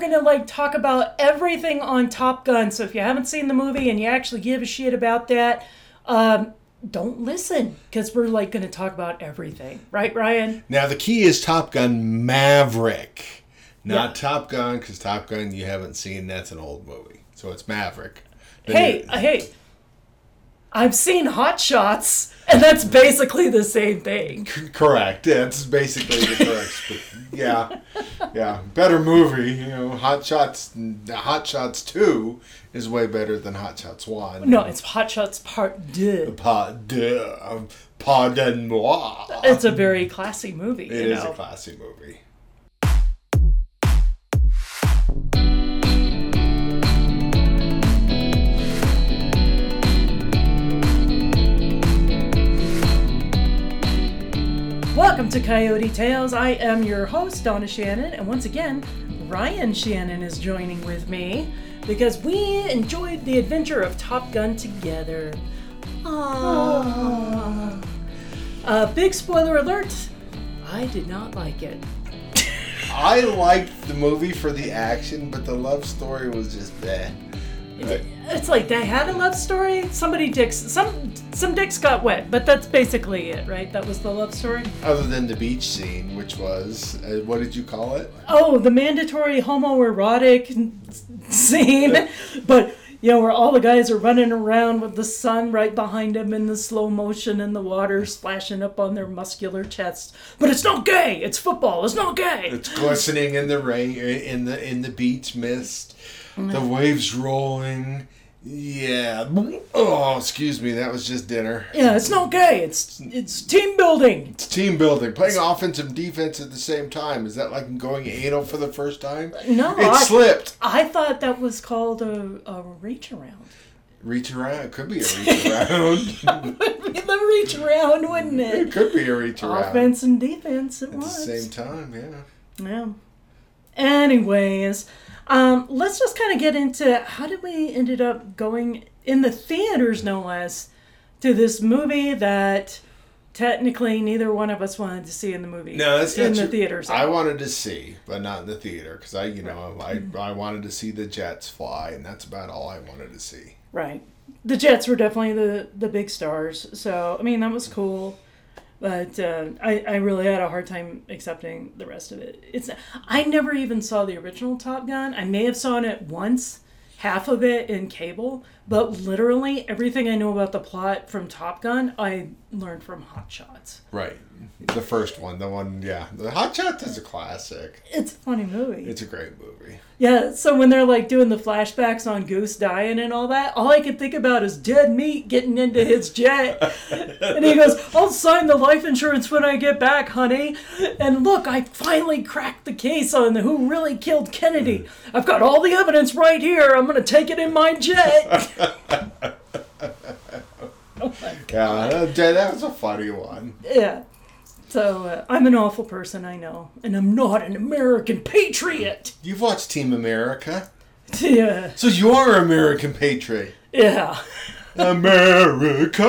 going to like talk about everything on Top Gun. So if you haven't seen the movie and you actually give a shit about that, um, don't listen because we're like going to talk about everything, right, Ryan? Now the key is Top Gun Maverick, not Yeah. Top Gun, because Top Gun you haven't seen. That's an old movie, so it's Maverick. The Hey, uh, hey, I've seen Hot Shots, and that's basically the same thing. correct. That's basically the correct. yeah, yeah, better movie. You know, Hot Shots. Hot Shots Two is way better than Hot Shots One. No, it's Hot Shots Part Deux. Part de, um, pardon moi. It's a very classy movie. It is know? a classy movie. Welcome to Coyote Tales. I am your host, Donna Shannon, and once again, Ryan Shannon is joining with me because we enjoyed the adventure of Top Gun together. Aww. Uh, big spoiler alert I did not like it. I liked the movie for the action, but the love story was just bleh. Right. It's like they had a love story. Somebody dicks, some some dicks got wet, but that's basically it, right? That was the love story. Other than the beach scene, which was uh, what did you call it? Oh, the mandatory homoerotic scene, but you know where all the guys are running around with the sun right behind them in the slow motion and the water splashing up on their muscular chests. But it's not gay. It's football. It's not gay. It's glistening in the rain, in the in the beach mist, the waves rolling. Yeah. Oh, excuse me. That was just dinner. Yeah, it's not gay. It's it's team building. It's team building, playing offense and defense at the same time. Is that like going anal for the first time? No, It I, slipped. I thought that was called a, a reach around. Reach around. It could be a reach around. Would be the reach around, wouldn't it it? could be a reach around. Offense and defense. It At the same time, yeah. Yeah. Anyways, um, let's just kind of get into how did we ended up going in the theaters, no less, to this movie that technically neither one of us wanted to see in the movie. No, that's in the theaters. I wanted to see, but not in the theater because I, you know, I I wanted to see the jets fly, and that's about all I wanted to see. Right. The Jets were definitely the the big stars. So I mean that was cool. But uh, I, I really had a hard time accepting the rest of it. It's I never even saw the original Top Gun. I may have seen it once, half of it in cable, but literally everything I know about the plot from Top Gun I learned from Hot Shots. Right, the first one, the one, yeah, the Hot Shots is a classic. It's a funny movie. It's a great movie. Yeah, so when they're like doing the flashbacks on Goose dying and all that, all I can think about is dead meat getting into his jet. and he goes, I'll sign the life insurance when I get back, honey. And look, I finally cracked the case on who really killed Kennedy. Mm. I've got all the evidence right here. I'm going to take it in my jet. oh my Yeah, that, that was a funny one. Yeah. So uh, I'm an awful person, I know. And I'm not an American patriot. You've watched Team America, Yeah. so you are an American patriot. Yeah. America,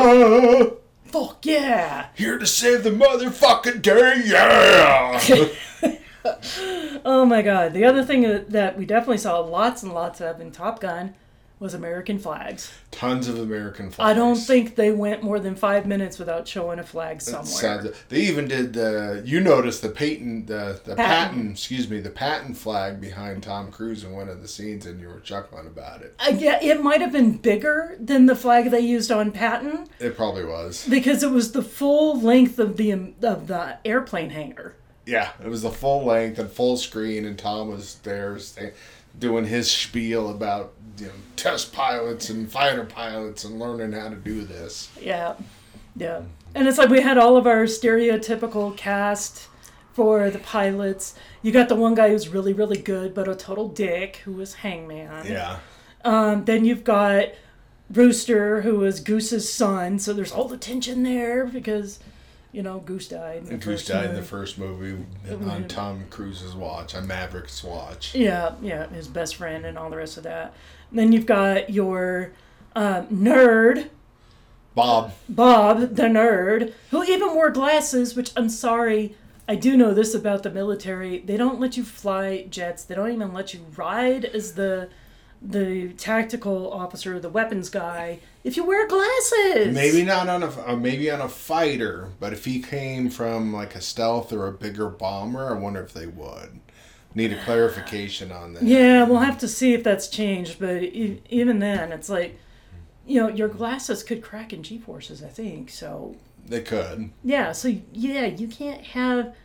Fuck yeah. here to save the motherfucking day, yeah. Oh my god. The other thing that- that we definitely saw lots and lots of in Top Gun was American flags. Tons of American flags. I don't think they went more than five minutes without showing a flag somewhere. They even did the. You noticed the patent, the the Patton. patent. Excuse me, the Patton flag behind Tom Cruise in one of the scenes, and you were chuckling about it. Uh, yeah, it might have been bigger than the flag they used on Patton It probably was. because it was the full length of the of the airplane hangar. Yeah, it was the full length and full screen, and Tom was there doing his spiel about you know test pilots and fighter pilots and learning how to do this. Yeah, yeah. And it's like we had all of our stereotypical cast for the pilots. You got the one guy who's really, really good, but a total dick, who was Hangman. Yeah, Um, then you've got Rooster, who was Goose's son. So there's all the tension there because, you know, Goose died. in Goose died in the first movie on Tom Cruise's watch, on Maverick's watch. Yeah, yeah, his best friend and all the rest of that. And then you've got your um, nerd, Bob, Bob, the nerd, who even wore glasses, which I'm sorry, I do know this about the military: they don't let you fly jets. They don't even let you ride as the the tactical officer, the weapons guy, if you wear glasses. Maybe not on a uh, maybe on a fighter, but if he came from like a stealth or a bigger bomber, I wonder if they would. Need a clarification on that. Yeah, we'll have to see if that's changed. But e- even then, it's like, you know, your glasses could crack in G forces. I think so. They could. Yeah. So yeah, you can't have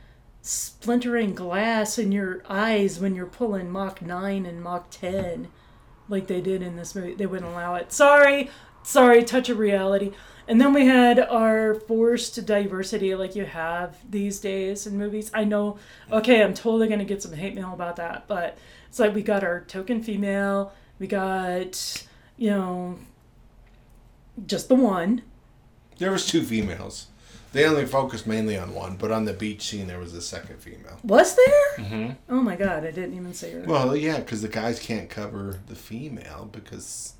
splintering glass in your eyes when you're pulling Mach nine and Mach ten, like they did in this movie. They wouldn't allow it. Sorry, sorry. Touch of reality. And then we had our forced diversity, like you have these days in movies. I know, okay, I'm totally going to get some hate mail about that, but it's like we got our token female, we got, you know, just the one. There was two females. They only focused mainly on one, but on the beach scene there was a second female. Was there? Mm-hmm. Oh my god, I didn't even see her. Well, yeah, because the guys can't cover the female because,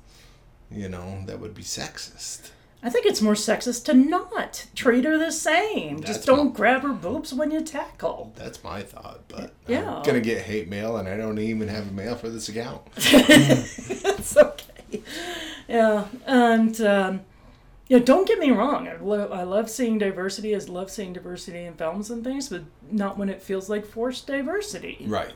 you know, that would be sexist. I think it's more sexist to not treat her the same. That's Just don't my- grab her boobs when you tackle. That's my thought, but Yeah. I'm gonna get hate mail, and I don't even have a mail for this account. it's okay. Yeah, and um, yeah, don't get me wrong. I love I love seeing diversity. I love seeing diversity in films and things, but not when it feels like forced diversity. Right.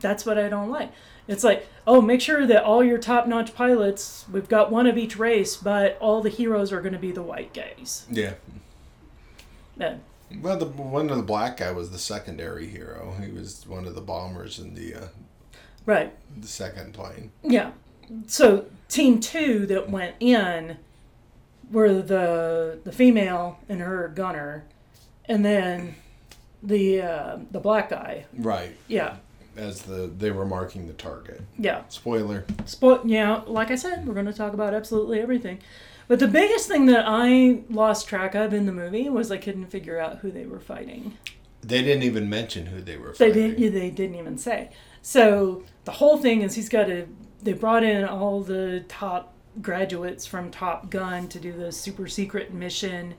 That's what I don't like. It's like, oh, make sure that all your top-notch pilots, we've got one of each race, but all the heroes are going to be the white guys. Yeah. Yeah. Well, the one of the black guy was the secondary hero. He was one of the bombers in the uh, Right. the second plane. Yeah. So team two that went in were the the female and her gunner, and then the uh, the black guy. Right. Yeah. As the they were marking the target. Yeah. Spoiler. Spo- yeah. Like I said, we're going to talk about absolutely everything. But the biggest thing that I lost track of in the movie was I couldn't figure out who they were fighting. They didn't even mention who they were They didn't. They didn't even say. So the whole thing is he's got to. They brought in all the top graduates from Top Gun to do this super secret mission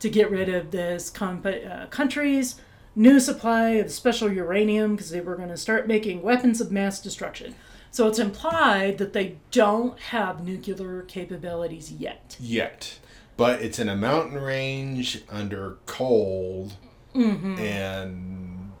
to get rid of this comp- uh, country's new supply of special uranium because they were going to start making weapons of mass destruction. So it's implied that they don't have nuclear capabilities yet. Yet. But it's in a mountain range under cold, Mm-hmm. and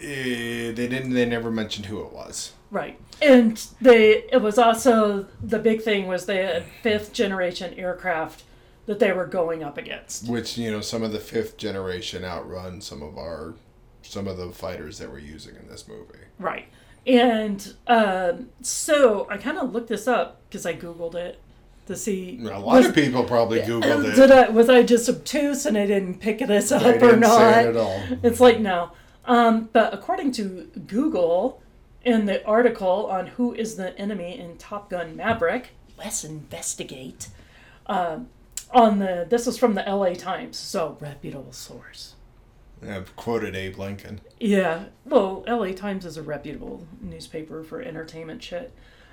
eh, they didn't. They never mentioned who it was. Right. And they it was also the big thing was they had fifth generation aircraft that they were going up against. Which you know, some of the fifth generation outrun some of our, some of the fighters that we're using in this movie. Right. And um, so I kind of looked this up because I googled it to see. A lot of people probably googled it. Did I was I just obtuse and I didn't pick this up or not? it at all. It's like no. Um, but according to Google, in the article on who is the enemy in Top Gun Maverick, let's investigate. Um, on the this was from the L.A. Times, so reputable source. I've quoted Abe Lincoln. Yeah, well, LA Times is a reputable newspaper for entertainment shit.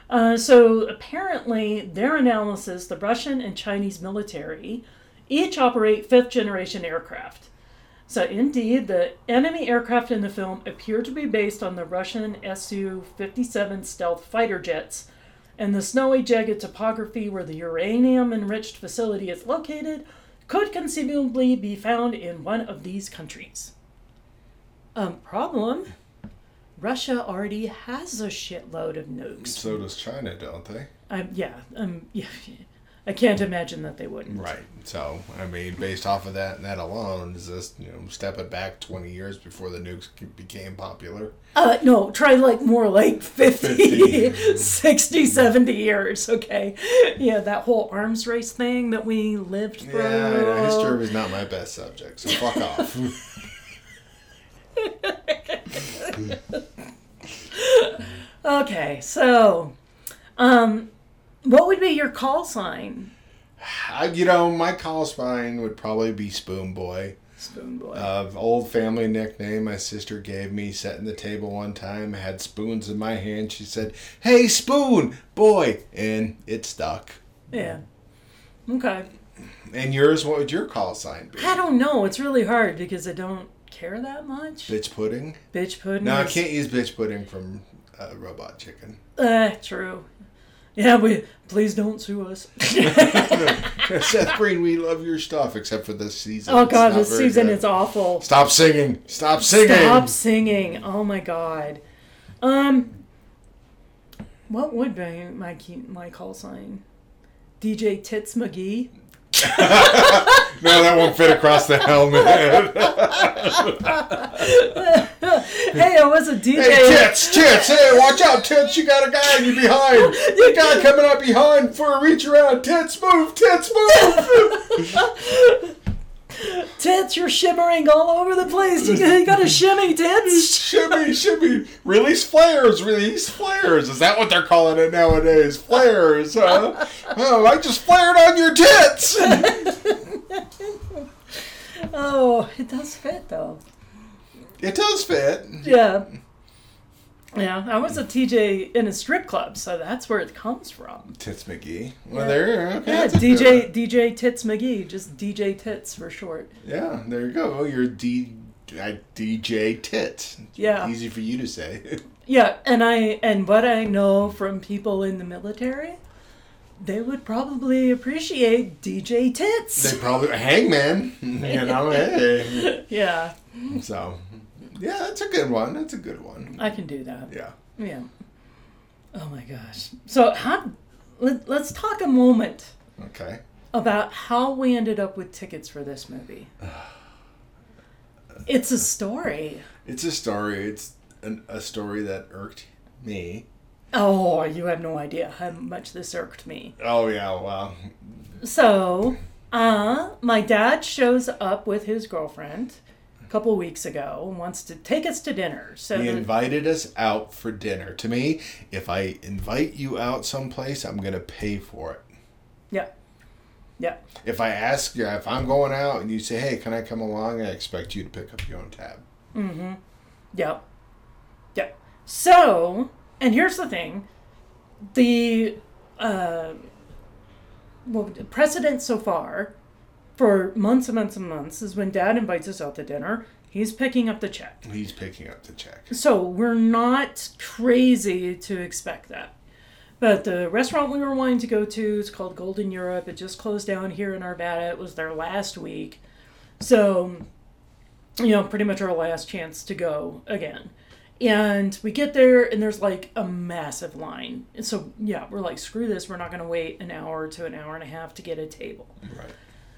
Uh, so apparently, their analysis, the Russian and Chinese military, each operate fifth generation aircraft. So, indeed, the enemy aircraft in the film appear to be based on the Russian Su 57 stealth fighter jets, and the snowy, jagged topography where the uranium enriched facility is located could conceivably be found in one of these countries. Um, problem Russia already has a shitload of nukes. So does China, don't they? Um, yeah, um, yeah, I can't imagine that they wouldn't. Right. So, I mean, based off of that that alone, is this, you know, step it back 20 years before the nukes became popular? Uh, no, try like more like 50, 50. 60, 70 years, okay? Yeah, that whole arms race thing that we lived through. Yeah, history was not my best subject, so fuck off. Okay, so, um, what would be your call sign? I, you know, my call sign would probably be Spoon Boy. Spoon boy. Uh, old family nickname my sister gave me. Setting the table one time, I had spoons in my hand. She said, "Hey, spoon boy," and it stuck. yeah. Okay. And yours, what would your call sign be? I don't know. It's really hard because I don't care that much. Bitch pudding? Bitch pudding. No, I can't use bitch pudding from uh, Robot Chicken. Uh, true. Yeah, we please don't sue us. Seth Green, we love your stuff, except for this season. oh god, this season good. is awful. Stop singing! Stop singing! Stop singing. Oh my god. Um what would be my key, my call sign? DJ Tits McGee. No, that won't fit across the helmet. Hey, I was a DJ. hey, tits, tits! Hey, watch out, tits! You got a guy on you behind. You got a guy coming up behind for a reach around. Tits, move! Tits, move! Tits, you're shimmering all over the place. You, you got to shimmy, tits. shimmy, shimmy! Release flares! Release flares! Is that what they're calling it nowadays? Flares, huh? Oh, I just flared on your tits. Oh, it does fit though. It does fit. Yeah. Yeah, I was a TJ in a strip club, so that's where it comes from. Tits McGee. Well, there. Okay, Yeah, that's a good one. DJ DJ Tits McGee, just DJ Tits for short. Yeah, there you go. You're D, uh, DJ Tit. Yeah. Easy for you to say. Yeah, and I and what I know from people in the military, they would probably appreciate DJ Tits. they probably hangman. You know, hey. yeah, So, yeah, that's a good one. That's a good one. I can do that. Yeah. Yeah. Oh my gosh. So how? Let, let's talk a moment Okay. about how we ended up with tickets for this movie. It's a story. It's a story. It's an, a story that irked me. Oh, you have no idea how much this irked me. Oh yeah, wow. So, uh, my dad shows up with his girlfriend a couple weeks ago and wants to take us to dinner. So, He invited us out for dinner. To me, if I invite you out someplace, I'm gonna pay for it. yeah, yeah, If I ask you, if I'm going out and you say, "Hey, can I come along?" I expect you to pick up your own tab. Mm hmm. Yep. Yep. So, and here's the thing: the uh, well, precedent so far for months and months and months is when Dad invites us out to dinner, he's picking up the check. He's picking up the check. So we're not crazy to expect that. But the restaurant we were wanting to go to is called Golden Europe. It just closed down here in Arvada. It was there last week. So, you know, pretty much our last chance to go again. And we get there and there's like a massive line. And so, yeah, we're like, screw this. We're not going to wait an hour to an hour and a half to get a table. Right.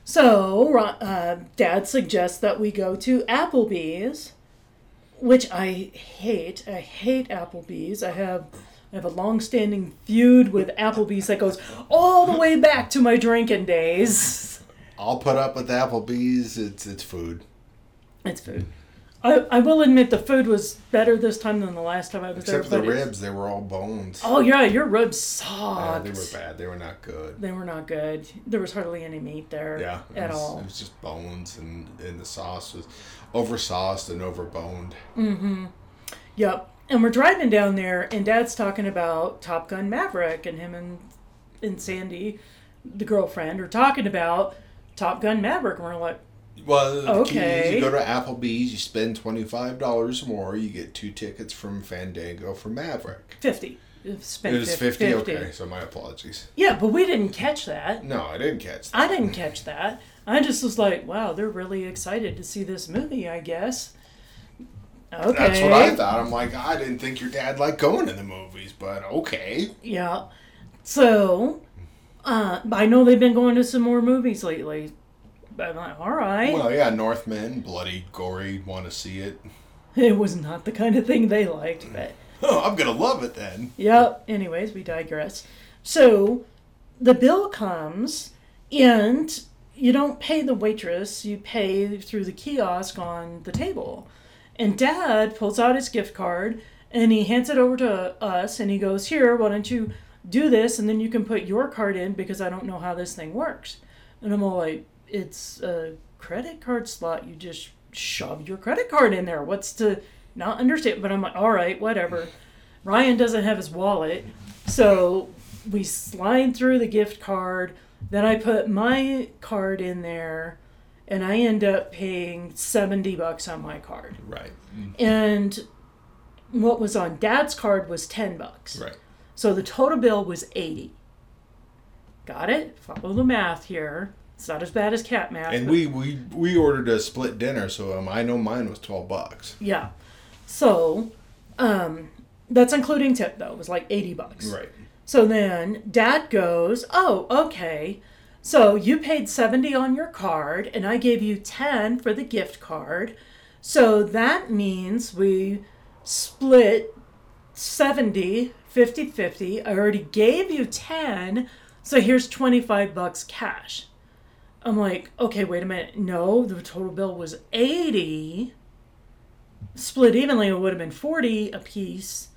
So, uh, Dad suggests that we go to Applebee's, which I hate. I hate Applebee's. I have I have a long-standing feud with Applebee's that goes all the way back to my drinking days. I'll put up with Applebee's. It's it's food. It's food. I, I will admit the food was better this time than the last time I was Except for there. the ribs, they were all bones. Oh yeah, your ribs Yeah, sucked. they were bad. They were not good. They were not good. There was hardly any meat there Yeah, at was, all. It was just bones, and and the sauce was oversauced and overboned. Mm-hmm. Yep. And we're driving down there, and Dad's talking about Top Gun Maverick, and him and and Sandy, the girlfriend, are talking about Top Gun Maverick, and we're like, Well, Okay. you go to Applebee's, you spend twenty five dollars more, you get two tickets from Fandango for Maverick. fifty. Spent It was fif- 50? Okay, so my apologies. Yeah, but we didn't catch that. No, I didn't catch that. I didn't catch that. I just was like, wow, they're really excited to see this movie, I guess. Okay. That's what I thought. I'm like, I didn't think your dad liked going to the movies, but okay. Yeah. So, uh, I know they've been going to some more movies lately. I'm like, all right. Well, yeah, Northman, bloody, gory, want to see it. It was not the kind of thing they liked, mm. but Oh, I'm gonna love it then. yep. Anyways, we digress. So the bill comes, and you don't pay the waitress, you pay through the kiosk on the table. And dad pulls out his gift card and he hands it over to us and he goes, Here, why don't you do this and then you can put your card in because I don't know how this thing works. And I'm all like, It's a credit card slot. You just shove your credit card in there. What's to not understand? But I'm like, All right, whatever. Ryan doesn't have his wallet. So we slide through the gift card Then I put my card in there, and I end up paying seventy bucks on my card. Right. And what was on Dad's card was ten bucks. Right. So the total bill was 80. Got it? Follow the math here. It's not as bad as cat math. And we, we we ordered a split dinner, so um, I know mine was twelve bucks. Yeah. So, um, that's including tip though. It was like 80 bucks. Right. So then dad goes, "Oh, okay. So you paid 70 on your card and I gave you 10 for the gift card. So that means we split 70 50-50. I already gave you 10. So here's 25 bucks cash." I'm like, "Okay, wait a minute. No, the total bill was 80." Split evenly, it would have been 40 a piece.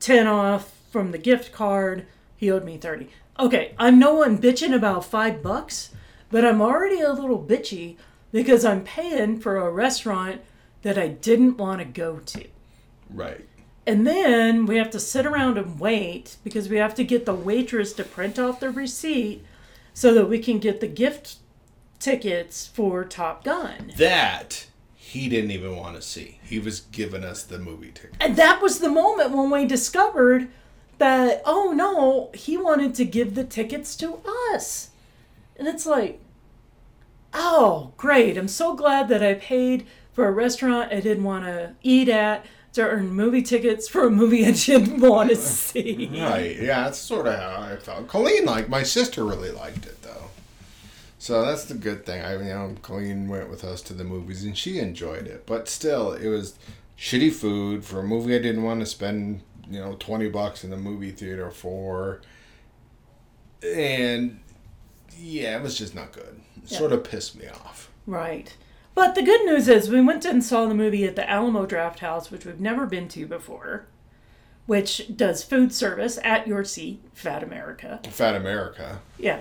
10 off from the gift card. He owed me 30. Okay, I'm no one bitching about five bucks, but I'm already a little bitchy because I'm paying for a restaurant that I didn't want to go to. Right. And then we have to sit around and wait because we have to get the waitress to print off the receipt so that we can get the gift tickets for Top Gun. That he didn't even want to see. He was giving us the movie ticket. And that was the moment when we discovered that, oh no, he wanted to give the tickets to us. And it's like, oh, great. I'm so glad that I paid for a restaurant I didn't want to eat at to earn movie tickets for a movie I didn't want to see. Right. Yeah, that's sort of how I felt. Colleen liked. My sister really liked it though. So that's the good thing. I you know, Colleen went with us to the movies and she enjoyed it. But still, it was shitty food for a movie I didn't want to spend you know twenty bucks in the movie theater for. And yeah, it was just not good. It Yeah. Sort of pissed me off. Right. But the good news is we went and saw the movie at the Alamo Drafthouse, which we've never been to before, which does food service at your seat, Fat America. Fat America. Yeah.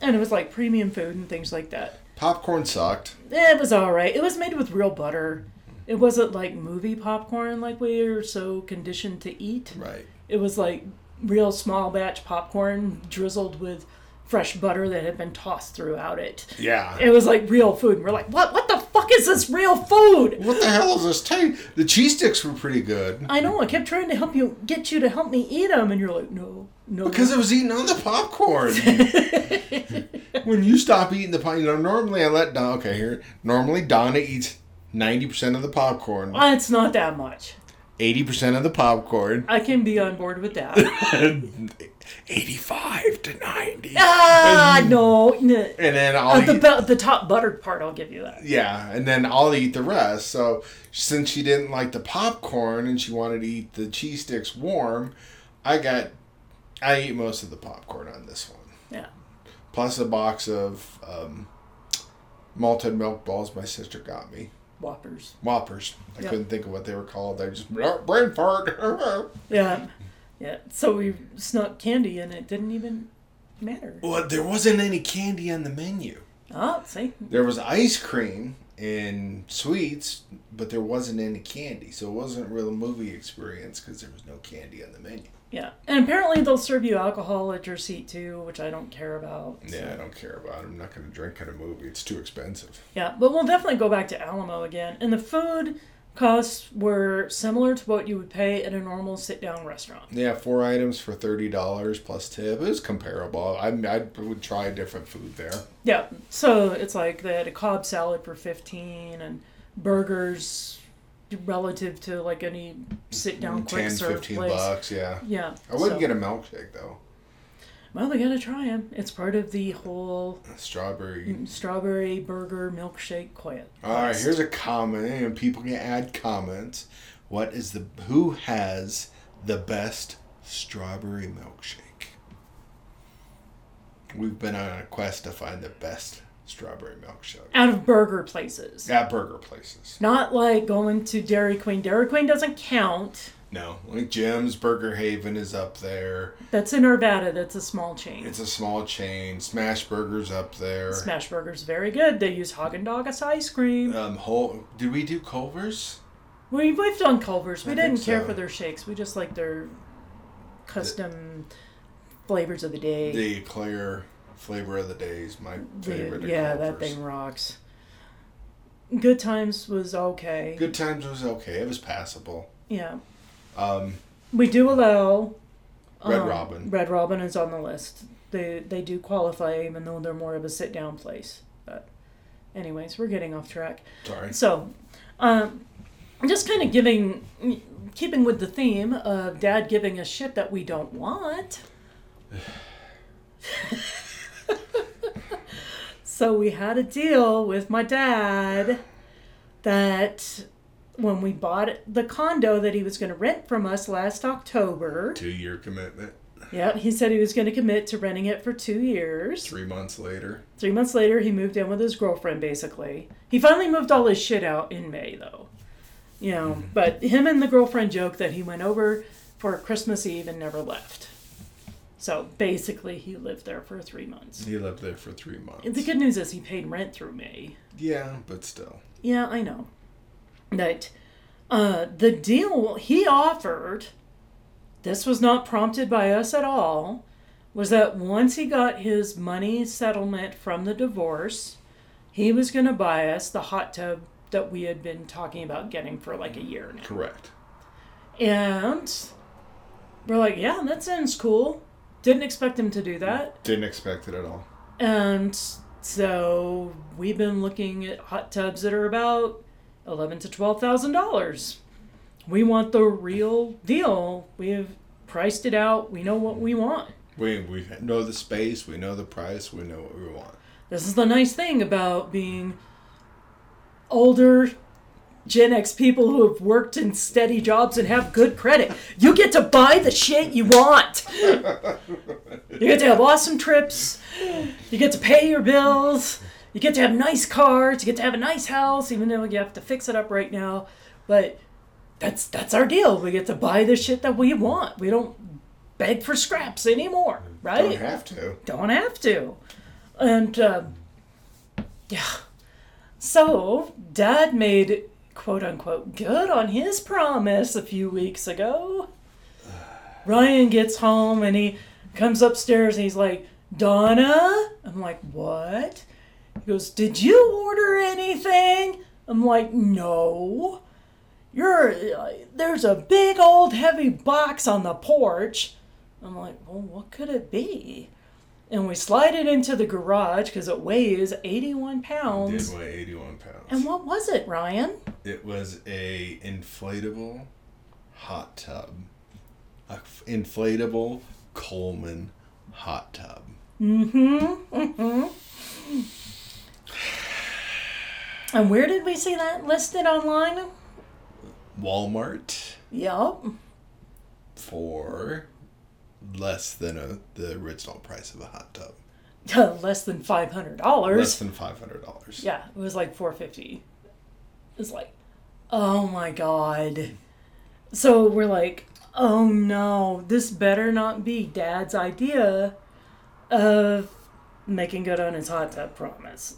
And it was like premium food and things like that. Popcorn sucked. It was all right. It was made with real butter. It wasn't like movie popcorn like we are so conditioned to eat. Right. It was like real small batch popcorn drizzled with fresh butter that had been tossed throughout it. Yeah. It was like real food. And we're like, what? What the fuck is this real food? What the hell is this taste? The cheese sticks were pretty good. I know. I kept trying to help you, get you to help me eat them, and you're like, no, no. Because it was eating on the popcorn. when you stop eating the popcorn, you know, normally I let Don. Okay, here. Normally Donna eats ninety percent of the popcorn, Uh, it's not that much. eighty percent of the popcorn, I can be on board with that. eighty-five to ninety, ah, no. and then I'll Uh, the eat, the top buttered part, I'll give you that. yeah, and then I'll eat the rest. So since she didn't like the popcorn and she wanted to eat the cheese sticks warm, I got I ate most of the popcorn on this one. Yeah. plus a box of um, malted milk balls my sister got me. Whoppers. Whoppers. I Yeah. couldn't think of what they were called. They just brain fart. Yeah. Yeah. So we snuck candy and it didn't even matter. well, there wasn't any candy on the menu. Oh, see? There was ice cream and sweets, but there wasn't any candy, so it wasn't a real movie experience because there was no candy on the menu. Yeah. And apparently they'll serve you alcohol at your seat too, which I don't care about. so- Yeah, I don't care about. I'm not going to drink at a movie. It's too expensive. Yeah, but we'll definitely go back to Alamo again. And the food costs were similar to what you would pay at a normal sit down restaurant. Yeah, four items for thirty dollars plus tip. It was comparable. I I would try a different food there. Yeah, so it's like they had a Cobb salad for 15 and burgers relative to like any sit down quick 10, serve 15 place. bucks, yeah. Yeah. I wouldn't so- get a milkshake though. Well, we gotta try them. It's part of the whole Strawberry. Mm, strawberry burger milkshake quit. All right, here's a comment, and people can add comments. What is the who has the best strawberry milkshake? We've been on a quest to find the best strawberry milkshake out of burger places. at burger places. Not like going to Dairy Queen. Dairy Queen doesn't count. No, like Jim's Burger Haven is up there. That's in Arvada. That's a small chain. It's a small chain. Smash Burger's up there. Smash Burger's very good. They use Haagen Dazs ice cream. Um, whole. Did we do Culver's? We, we've done Culver's. We I didn't care so. for their shakes. We just like their custom flavors of the day. The Eclair Flavor of the Days, my favorite. of yeah, that thing rocks. Good Times was okay. Good Times was okay. It was passable. Yeah. Um, We do allow. Red um, Robin. Red Robin is on the list. They they do qualify, even though they're more of a sit down place. But, anyways, we're getting off track. sorry. So, um, just kind of giving, keeping with the theme of Dad giving us shit that we don't want. so we had a deal with my dad that when we bought the condo that he was going to rent from us last October. Two year commitment. Yeah, he said he was going to commit to renting it for two years. Three months later. Three months later, he moved in with his girlfriend, basically. He finally moved all his shit out in May, though. You know, mm-hmm. but him and the girlfriend joke that he went over for Christmas Eve and never left. So basically, he lived there for three months. He lived there for three months. The good news is he paid rent through May. Yeah, but still. Yeah, I know. That uh, the deal he offered, this was not prompted by us at all, was that once he got his money settlement from the divorce, he was going to buy us the hot tub that we had been talking about getting for like a year now. Correct. And we're like, yeah, that sounds cool. Didn't expect him to do that. Didn't expect it at all. And so we've been looking at hot tubs that are about eleven to twelve thousand dollars. We want the real deal. We have priced it out. We know what we want. We, we know the space, we know the price, we know what we want. This is the nice thing about being older Gen X people who have worked in steady jobs and have good credit. You get to buy the shit you want. You get to have awesome trips. You get to pay your bills. You get to have nice cars. You get to have a nice house, even though you have to fix it up right now. But that's that's our deal. We get to buy the shit that we want. We don't beg for scraps anymore, right? Don't have to. don't have to. And um, yeah, so Dad made quote unquote good on his promise a few weeks ago. Ryan gets home and he comes upstairs and he's like, Donna? I'm like, what? He goes, Did you order anything? I'm like, no. You're uh, there's a big old heavy box on the porch. I'm like, well, what could it be? And we slide it into the garage because it weighs 81 pounds. Did weigh 81 pounds. And what was it, Ryan? It was a inflatable hot tub. A inflatable Coleman hot tub. Mm-hmm. Mm-hmm. And where did we see that listed online? Walmart Yup. for less than a, the original price of a hot tub. Less than five hundred dollars. Less than $500. Yeah, it was like four fifty. It's like, oh my god. So we're like, oh no, this better not be Dad's idea of making good on his hot tub promise.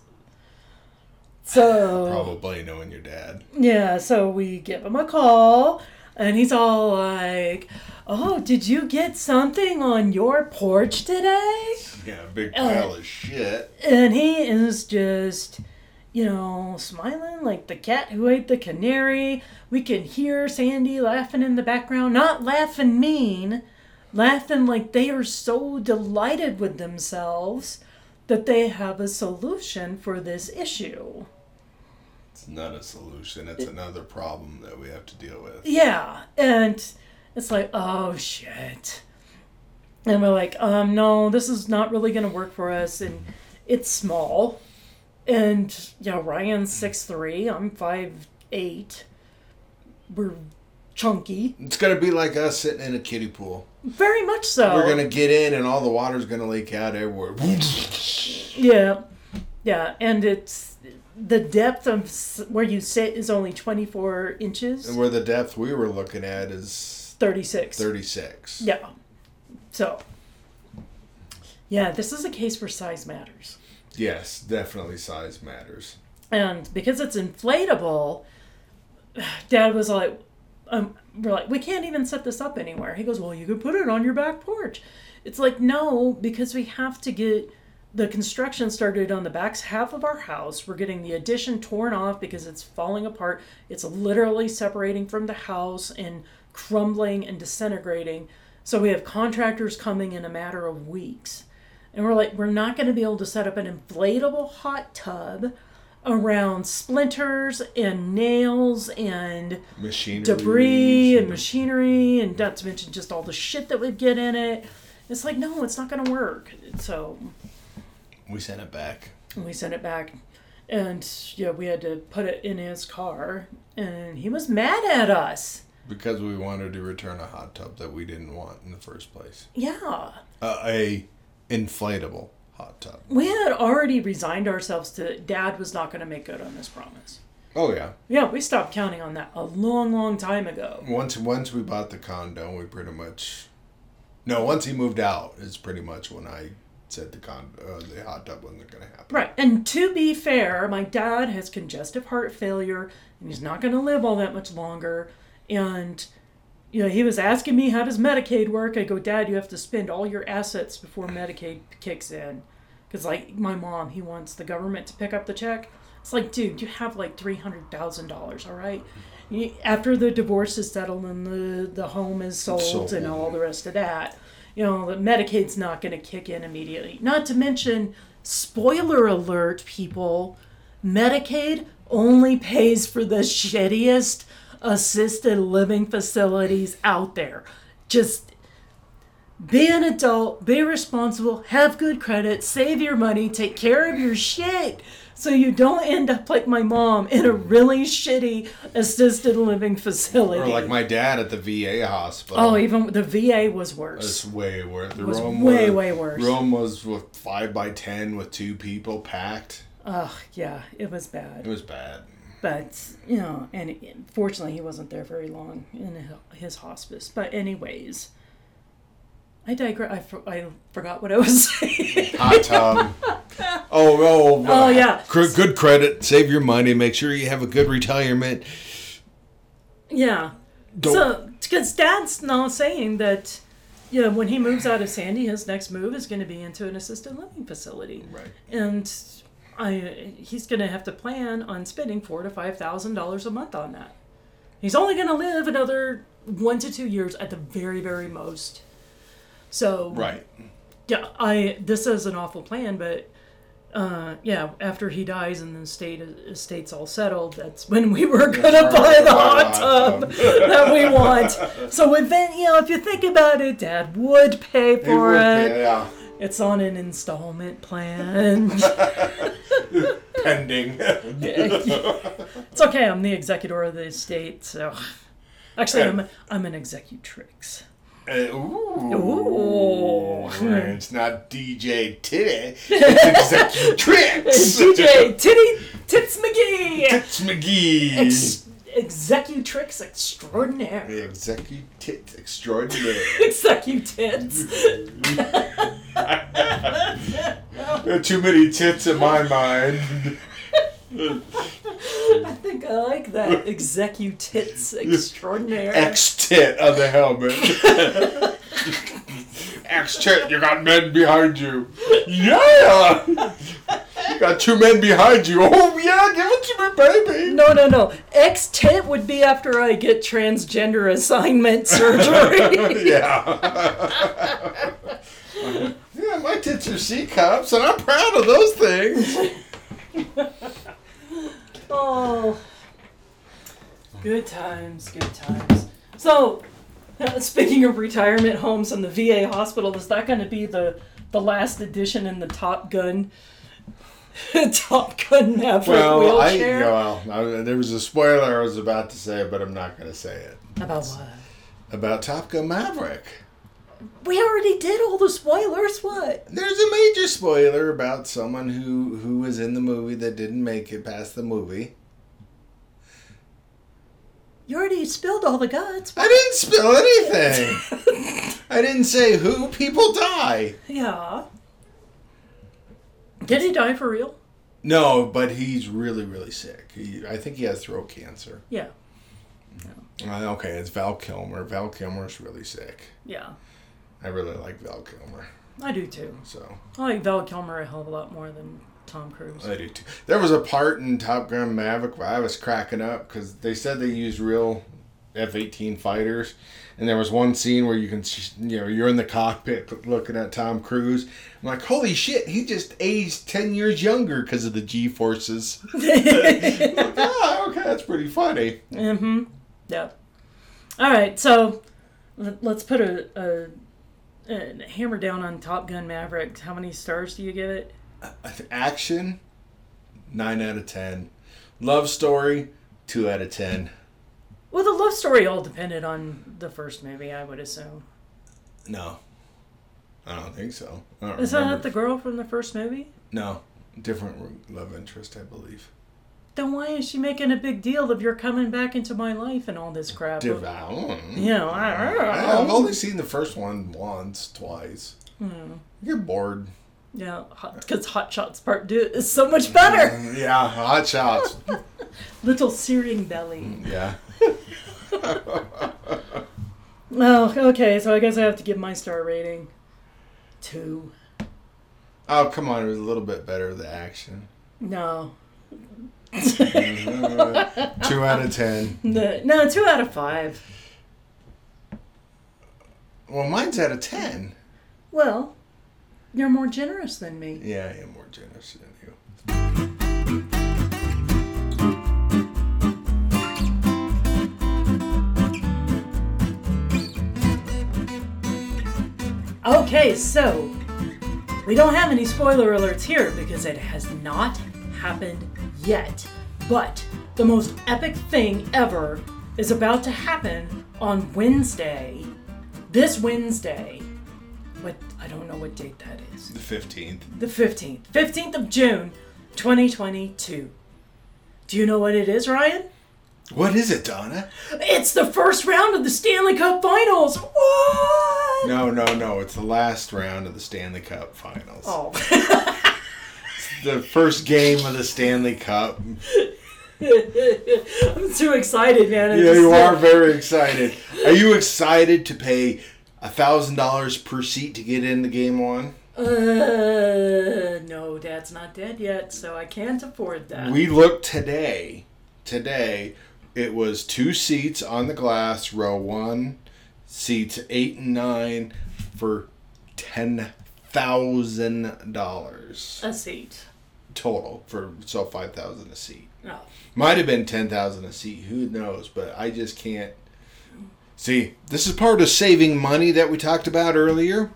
So Probably knowing your dad. Yeah, so we give him a call, and he's all like, "Oh, did you get something on your porch today?" Yeah, a big Uh, pile of shit. And he is just, you know, smiling like the cat who ate the canary. We can hear Sandy laughing in the background, not laughing mean, laughing like they are so delighted with themselves that they have a solution for this issue. It's not a solution. It's another problem that we have to deal with. Yeah, and it's like, oh shit. And we're like, um, no, this is not really gonna work for us, and it's small. And yeah, Ryan's six three, I'm five eight. We're chunky, It's gonna be like us sitting in a kiddie pool. very much so. We're gonna get in, and all the water's gonna leak out everywhere. Yeah, yeah, and it's the depth of where you sit is only twenty four inches, and where the depth we were looking at is thirty six. 36. Yeah. So, yeah, this is a case where size matters. Yes, definitely size matters. And because it's inflatable, Dad was like, um, we're like, we can't even set this up anywhere. He goes, well, you could put it on your back porch. It's like, no, because we have to get the construction started on the back half of our house. We're getting the addition torn off because it's falling apart. It's literally separating from the house and crumbling and disintegrating. So we have contractors coming in a matter of weeks. And we're like, we're not going to be able to set up an inflatable hot tub around splinters and nails and Machinery. debris and machinery, and not to mention just all the shit that would get in it. It's like, no, it's not going to work. So We sent it back. we sent it back, and yeah, we had to put it in his car, and he was mad at us. Because we wanted to return a hot tub that we didn't want in the first place. Yeah. Uh, a inflatable hot tub. We had already resigned ourselves to Dad was not going to make good on this promise. Oh yeah. Yeah, we stopped counting on that a long, long time ago. Once once we bought the condo, we pretty much. No, once he moved out is pretty much when I said the con uh, the hot tub wasn't going to happen. Right. And to be fair, my dad has congestive heart failure and he's not going to live all that much longer. And, you know, he was asking me, how does Medicaid work? I go, Dad, you have to spend all your assets before Medicaid kicks in. Because, like, my mom, he wants the government to pick up the check. It's like, dude, you have like $300,000, all right? You- After the divorce is settled and the, the home is sold, Sold. and all the rest of that, you know, the Medicaid's not going to kick in immediately. Not to mention, spoiler alert, people, Medicaid only pays for the shittiest assisted living facilities out there. Just be an adult, be responsible, have good credit, save your money, take care of your shit. So you don't end up like my mom in a really shitty assisted living facility. Or like my dad at the VA hospital. oh, even the VA was worse. It's way worse. The was room way, was, way worse. Room was with five by ten with two people packed. Ugh, yeah, it was bad. It was bad. but you know and fortunately he wasn't there very long in his hospice but anyways i digress I, for- I forgot what i was saying Hot tub. oh, oh, Oh, yeah. Cr- good credit. Save your money. Make sure you have a good retirement. yeah Don't. so because dad's now saying that you know when he moves out of sandy his next move is going to be into an assisted living facility right. and i he's going to have to plan on spending four to five thousand dollars a month on that he's only going to live another one to two years at the very very most so Right. yeah i this is an awful plan but uh, yeah, after he dies and the state estate's all settled, that's when we were gonna buy the hot tub that we want. So then, you know, if you think about it, Dad would pay for it. Yeah. It's on an installment plan. Pending. it's okay. I'm the executor of the estate, so actually, I'm I'm an executrix. Uh, ooh. Ooh. It's not DJ Titty. It's Executrix. DJ Titty Tits McGee, Tits McGee. Ex- executrix extraordinaire. Executit extraordinaire. Executits. There are too many tits in my mind. I think I like that. Executits extraordinaire. X tit on the helmet. X tit, you got men behind you. Yeah! You got two men behind you. Oh, yeah, give it to me, baby. No, no, no. X tit would be after I get transgender assignment surgery. Yeah. yeah, my tits are C cups, and I'm proud of those things. Oh. Good times, good times. So, speaking of retirement homes and the VA hospital, is that going to be the the last edition in the Top Gun Top Gun Maverick Well, I, wheelchair? well, I, there was a spoiler I was about to say, but I'm not going to say it. About what? About Top Gun Maverick. We already did all the spoilers. What? There's a major spoiler about someone who who was in the movie that didn't make it past the movie. You already spilled all the guts. I didn't spill anything. I didn't say who people die. Yeah. Did he die for real? No, but he's really really sick. He, I think he has throat cancer. Yeah. Uh, okay, it's Val Kilmer. Val Kilmer's really sick. Yeah. I really like Val Kilmer. I do too. So I like Val Kilmer a hell of a lot more than Tom Cruise. I do too. There was a part in Top Gun Maverick where I was cracking up because they said they used real F-18 fighters, and there was one scene where you can, you know, you're in the cockpit looking at Tom Cruise. I'm like, holy shit, he just aged ten years younger because of the G forces. like, oh, okay, that's pretty funny. Mm-hmm. Yeah. All right, so let- let's put a, a, a hammer down on Top Gun Maverick. How many stars do you give it? Action, nine out of ten. Love story, two out of ten. Well, the love story all depended on the first movie, I would assume. No, I don't think so. I Is remember. that the girl from the first movie? No, different love interest, I believe. Then why is she making a big deal of you're coming back into my life and all this crap? Div- You know, I don't know. I've only seen the first one once, twice. Hmm. You get bored. Yeah, because Hot Shots Part 2 is so much better. Yeah, hot shots. Little searing belly. yeah. Oh, okay, so I guess I have to give my star rating two. Oh, come on. It was a little bit better, the action. No. Mm-hmm. Two out of ten. The, no, two out of five. Well, mine's out of ten. Well, you're more generous than me. Yeah, I am more generous than you. Okay, so we don't have any spoiler alerts here because it has not happened yet. But the most epic thing ever is about to happen on Wednesday. This Wednesday. What I don't know what date that is. The 15th. The 15th. 15th of June, 2022. Do you know what it is, Ryan? What is it, Donna? It's the first round of the Stanley Cup Finals. What? No, no, no. It's the last round of the Stanley Cup Finals. Oh. The first game of the Stanley Cup. I'm too excited, man. I Yeah, you are very excited. Are you excited to pay a thousand dollars per seat to get in the game one? Uh, no, Dad's not dead yet, so I can't afford that. We looked today. Today, it was two seats on the glass, row one, seats eight and nine, for ten thousand dollars a seat. Total for so five thousand a seat. No. Might have been ten thousand a seat. Who knows? But I just can't. See, this is part of saving money that we talked about earlier.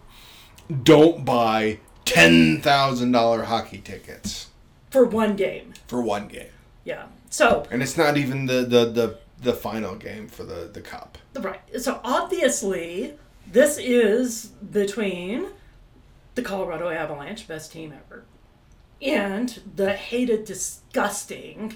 Don't buy ten thousand dollar hockey tickets For one game. for one game, Yeah. So, and it's not even the the the, the final game for the the cup. right. So, obviously, this is between the Colorado Avalanche, best team ever, and the hated, disgusting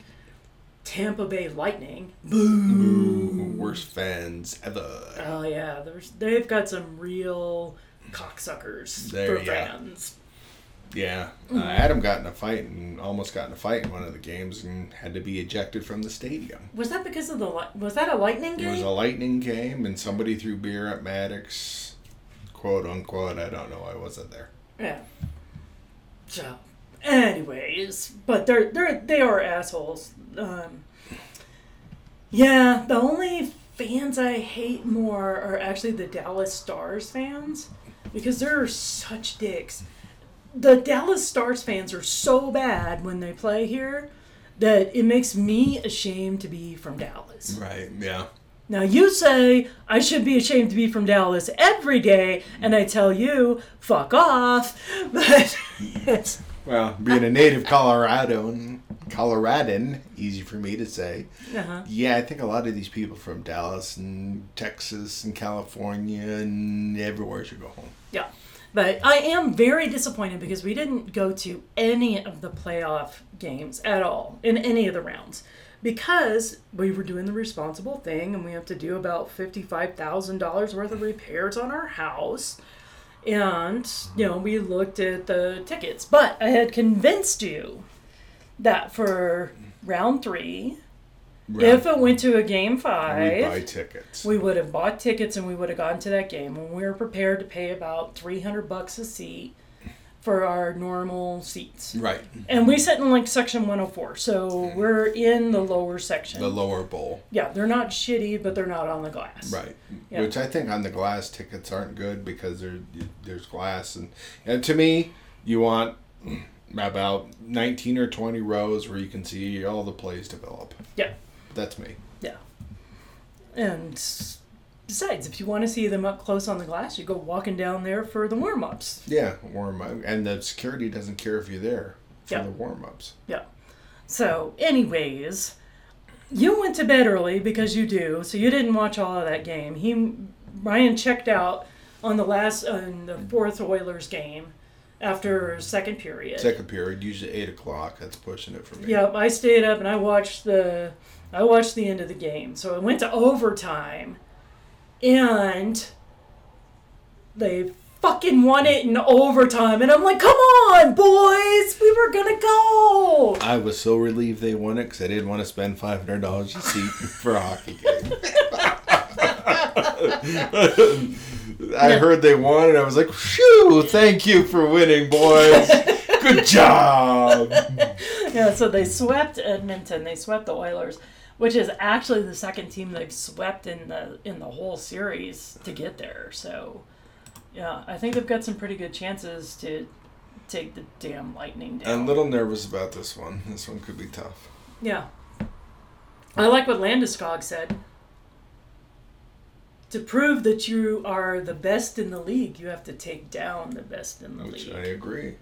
Tampa Bay Lightning. Boo. Worst fans ever. Oh yeah, there's they've got some real cocksuckers There, for yeah. fans. Yeah, uh, Adam got in a fight and almost got in a fight in one of the games and had to be ejected from the stadium. Was that because of the li- was that a lightning game? It was a lightning game, and somebody threw beer at Maddox, quote unquote. I don't know. I wasn't there. yeah. So, anyways, but they're they're they are assholes. Um, yeah, the only fans I hate more are actually the Dallas Stars fans because they're such dicks. The Dallas Stars fans are so bad when they play here that it makes me ashamed to be from Dallas. Right. Yeah. Now you say I should be ashamed to be from Dallas every day, and I tell you, fuck off. But yes, Well, being a native Coloradoan, Coloradan, easy for me to say. uh-huh. Yeah, I think a lot of these people from Dallas and Texas and California and everywhere should go home. yeah. But I am very disappointed because we didn't go to any of the playoff games at all in any of the rounds because we were doing the responsible thing and we have to do about $55,000 worth of repairs on our house. And, you know, we looked at the tickets. But I had convinced you that for round three, Right. If it went to a game five, buy tickets. we would have bought tickets and we would have gone to that game and we were prepared to pay about 300 bucks a seat for our normal seats right. and we sit in like section 104 so mm-hmm. we're in the lower section The lower bowl. yeah they're not shitty but they're not on the glass Right. Yeah. Which I think on the glass tickets aren't good because there there's glass and and to me you want about 19 or 20 rows where you can see all the plays develop. yeah That's me. yeah and besides if you want to see them up close on the glass you go walking down there for the warm-ups Yeah, warm up. And the security doesn't care if you're there for Yeah. the warm ups. Yeah. So, anyways, you went to bed early because you do, so you didn't watch all of that game. He Ryan checked out on the last uh, on the fourth Oilers game after second period. Second period, usually 8 o'clock. That's pushing it for me. Yep, I stayed up and I watched the I watched the end of the game. So it went to overtime and they fucking won it in overtime and I'm like, "Come on, boys. We were to go." I was so relieved they won it because I didn't want to spend $500 a seat for a hockey game. I heard they won and I was like, phew, thank you for winning, boys. Good job. Yeah, so they swept Edmonton. They swept the Oilers, which is actually the second team they've swept in the in the whole series to get there. So, yeah, I think they've got some pretty good chances to take the damn Lightning down. I'm a little nervous about this one. This one could be tough. Yeah. I like what Landeskog said. To prove that you are the best in the league, you have to take down the best in the Which league. I agree.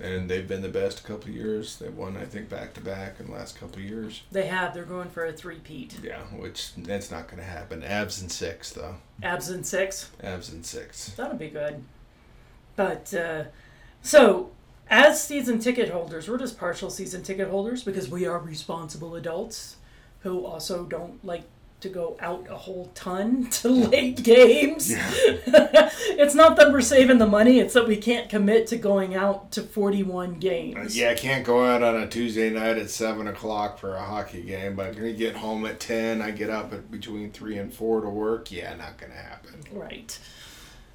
And they've been the best a couple of years. They've won, I think, back to back in the last couple of years. They have. They're going for a three-peat. Yeah, which that's not going to happen. Avs and six, though. Avs and six. Avs and six. That'll be good. But uh, so, as season ticket holders, we're just partial season ticket holders because we are responsible adults who also don't like to go out a whole ton to late games. it's not that we're saving the money; it's that we can't commit to going out to forty-one games. Yeah, I can't go out on a Tuesday night at seven o'clock for a hockey game, but I'm gonna get home at ten. I get up at between three and four to work. Yeah, not gonna happen. Right.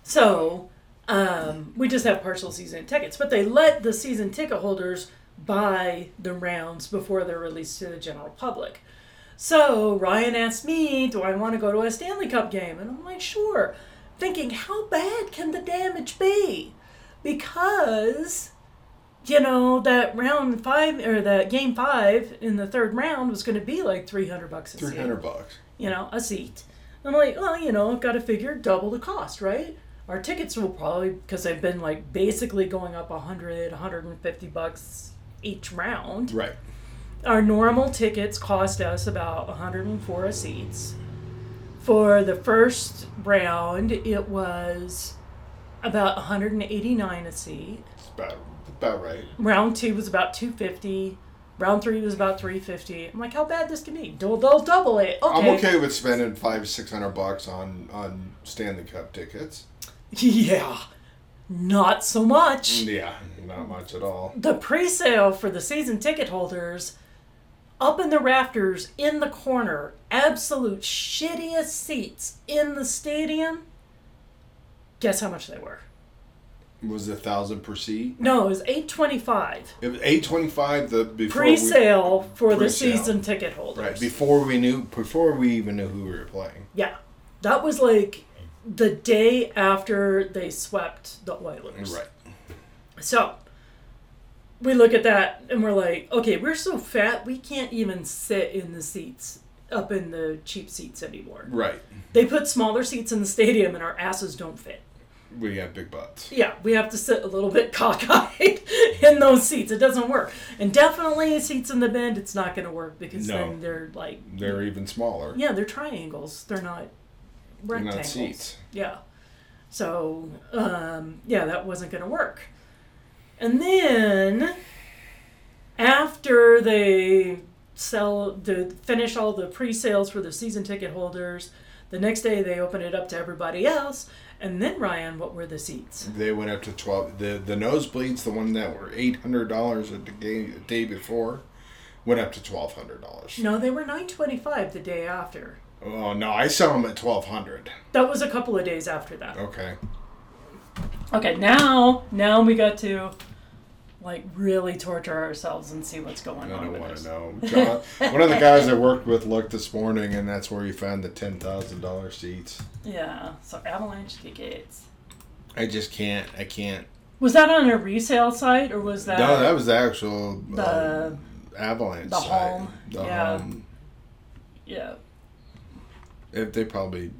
So, um, we just have partial season tickets, but they let the season ticket holders buy the rounds before they're released to the general public. So, Ryan asked me, Do I want to go to a Stanley Cup game? And I'm like, Sure. Thinking, How bad can the damage be? Because. You know that round five or that game five in the third round was going to be like three hundred bucks a seat Three hundred bucks. you know, a seat. I'm like, well, you know, I've got to figure double the cost, right? Our tickets will probably, because they've been like basically going up 100, 150 bucks each round. Right. Our normal tickets cost us about 104 a seats. For the first round, it was about 189 a seat. It's about about right. Round two was about 250. Round three was about 350. I'm like, how bad this can be? They'll, they'll double it. Okay. I'm okay with spending five six hundred bucks on on Stanley Cup tickets. Yeah, not so much. Yeah, not much at all. The pre sale for the season ticket holders up in the rafters in the corner, absolute shittiest seats in the stadium. Guess how much they were? Was a thousand per seat? No, it was eight twenty five. It was eight twenty five. The before Pre sale for the Pre-sale. season ticket we, holders. right before we knew before we even knew who we were playing. Yeah. That was like the day after they swept the Oilers. Right. So we look at that and we're like, okay, we're so fat we can't even sit in the seats up in the cheap seats anymore. Right. They put smaller seats in the stadium and our asses don't fit. We have big butts. Yeah, we have to sit a little bit cockeyed in those seats. It doesn't work. And definitely seats in the bend, it's not going to work because No. then they're like, They're even smaller. yeah, they're triangles. They're not They're rectangles. not seats. Yeah. So, um, yeah, that wasn't going to work. And then, after they sell, the finish all the pre-sales for the season ticket holders, the next day they open it up to everybody else. And then Ryan, what were the seats? They went up to twelve. The the nosebleeds, the one that were eight hundred dollars a day, a day before, went up to twelve hundred dollars. No, they were nine twenty five the day after. Oh no, I saw them at twelve hundred. That was a couple of days after that. Okay. Okay, now now we got to like really torture ourselves and see what's going I on don't want to know. John, one of the guys I worked with looked this morning, and that's where he found the ten thousand dollar seats. Yeah, so avalanche tickets. I just can't. I can't. Was that on a resale site or was that no, that was the actual the um, avalanche. the site. home, The yeah. home. yeah? If they probably.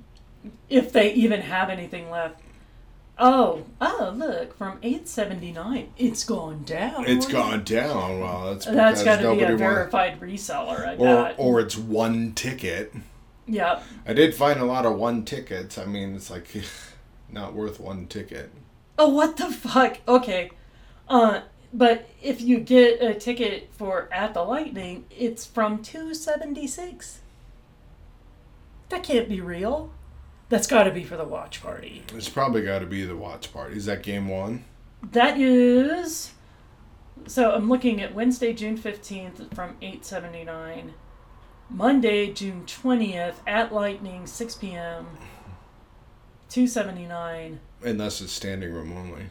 If they even have anything left. Oh, oh, look, from 879, it's gone down. It's gone down. Well, that's because That's got to be a wanted- verified reseller, I Or, bet. or it's one ticket. yep. I did find a lot of one tickets. I mean, it's like not worth one ticket. Oh, what the fuck? Okay. Uh, but if you get a ticket for At the Lightning, it's from 276. That can't be real. That's got to be for the watch party. It's probably got to be the watch party. Is that game one? That is. So I'm looking at Wednesday, June 15th from 879. Monday, June 20th at Lightning, 6 p.m. 279. Unless it's standing room only.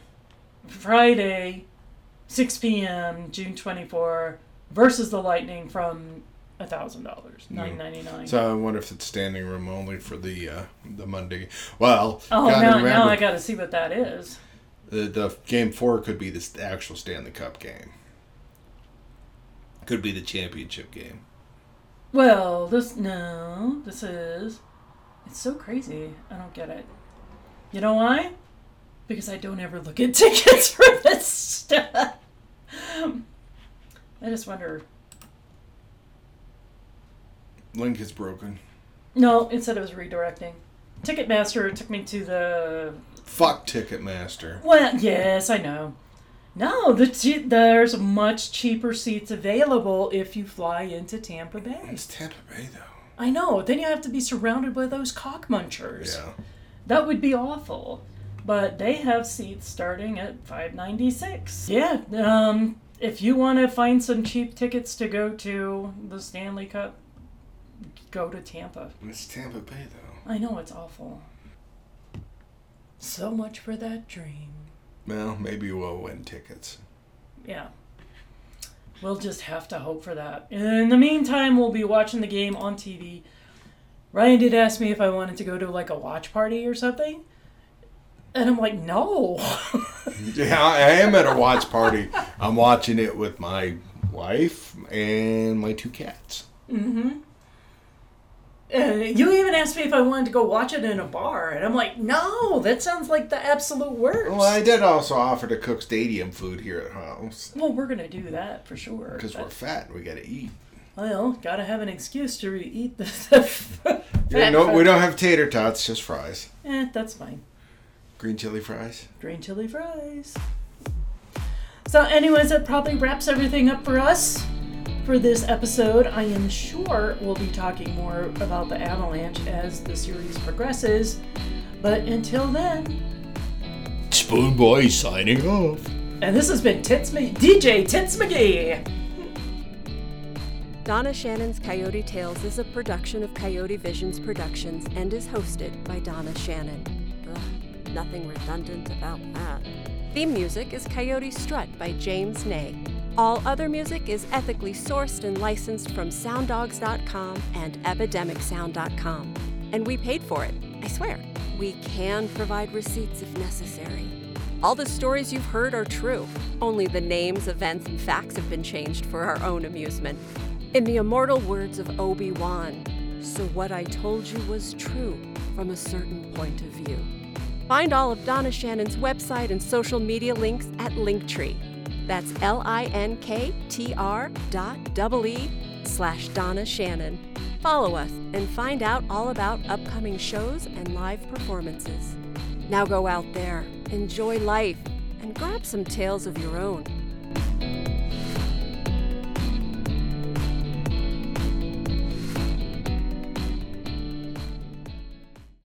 Friday, 6 p.m., June 24, versus the Lightning from $1,000, nine ninety nine. So I wonder if it's standing room only for the uh, the Monday. Well, oh, now, remember, now I got to see what that is. the, the game four could be the actual Stanley Cup game. Could be the championship game. Well, this, no, this is. It's so crazy. I don't get it. You know why? Because I don't ever look at tickets for this stuff. I just wonder. Link is broken. No, it said it was redirecting. Ticketmaster took me to the Fuck Ticketmaster. Well, yes, I know. No, the che- there's much cheaper seats available if you fly into Tampa Bay. It's Tampa Bay though. I know. Then you have to be surrounded by those cock munchers. Yeah. That would be awful. But they have seats starting at 596. Yeah, um if you want to find some cheap tickets to go to the Stanley Cup, go to Tampa. It's Tampa Bay though. I know it's awful. So much for that dream. Well, maybe we'll win tickets. Yeah. We'll just have to hope for that. In the meantime, we'll be watching the game on TV. Ryan did ask me if I wanted to go to like a watch party or something. And I'm like, no. Yeah, I am at a watch party. I'm watching it with my wife and my two cats. mm-hmm. You even asked me if I wanted to go watch it in a bar. And I'm like, no, that sounds like the absolute worst. Well, I did also offer to cook stadium food here at house Well, we're to do that for sure. because we're fat. and We gotta eat. Well, gotta have an excuse to eat the, the Yeah, no, we don't have tater tots, just fries. Eh, that's fine. Green chili fries. green chili fries. So, anyways, that probably wraps everything up for us for this episode. I am sure we'll be talking more about the Avalanche as the series progresses. But until then, Spoon Boy signing off. and this has been Tits Ma- DJ Tits McGee. Donna Shannon's Coyote Tales is a production of Coyote Visions Productions and is hosted by Donna Shannon. Ugh, nothing redundant about that. Theme music is Coyote Strut by James Ney. All other music is ethically sourced and licensed from sounddogs.com and epidemicsound.com. And we paid for it, I swear. We can provide receipts if necessary. All the stories you've heard are true. Only the names, events, and facts have been changed for our own amusement. In the immortal words of Obi Wan, so what I told you was true from a certain point of view. Find all of Donna Shannon's website and social media links at Linktree. That's L I N K T R dot double E slash Donna Shannon. Follow us and find out all about upcoming shows and live performances. Now go out there, enjoy life, and grab some tales of your own.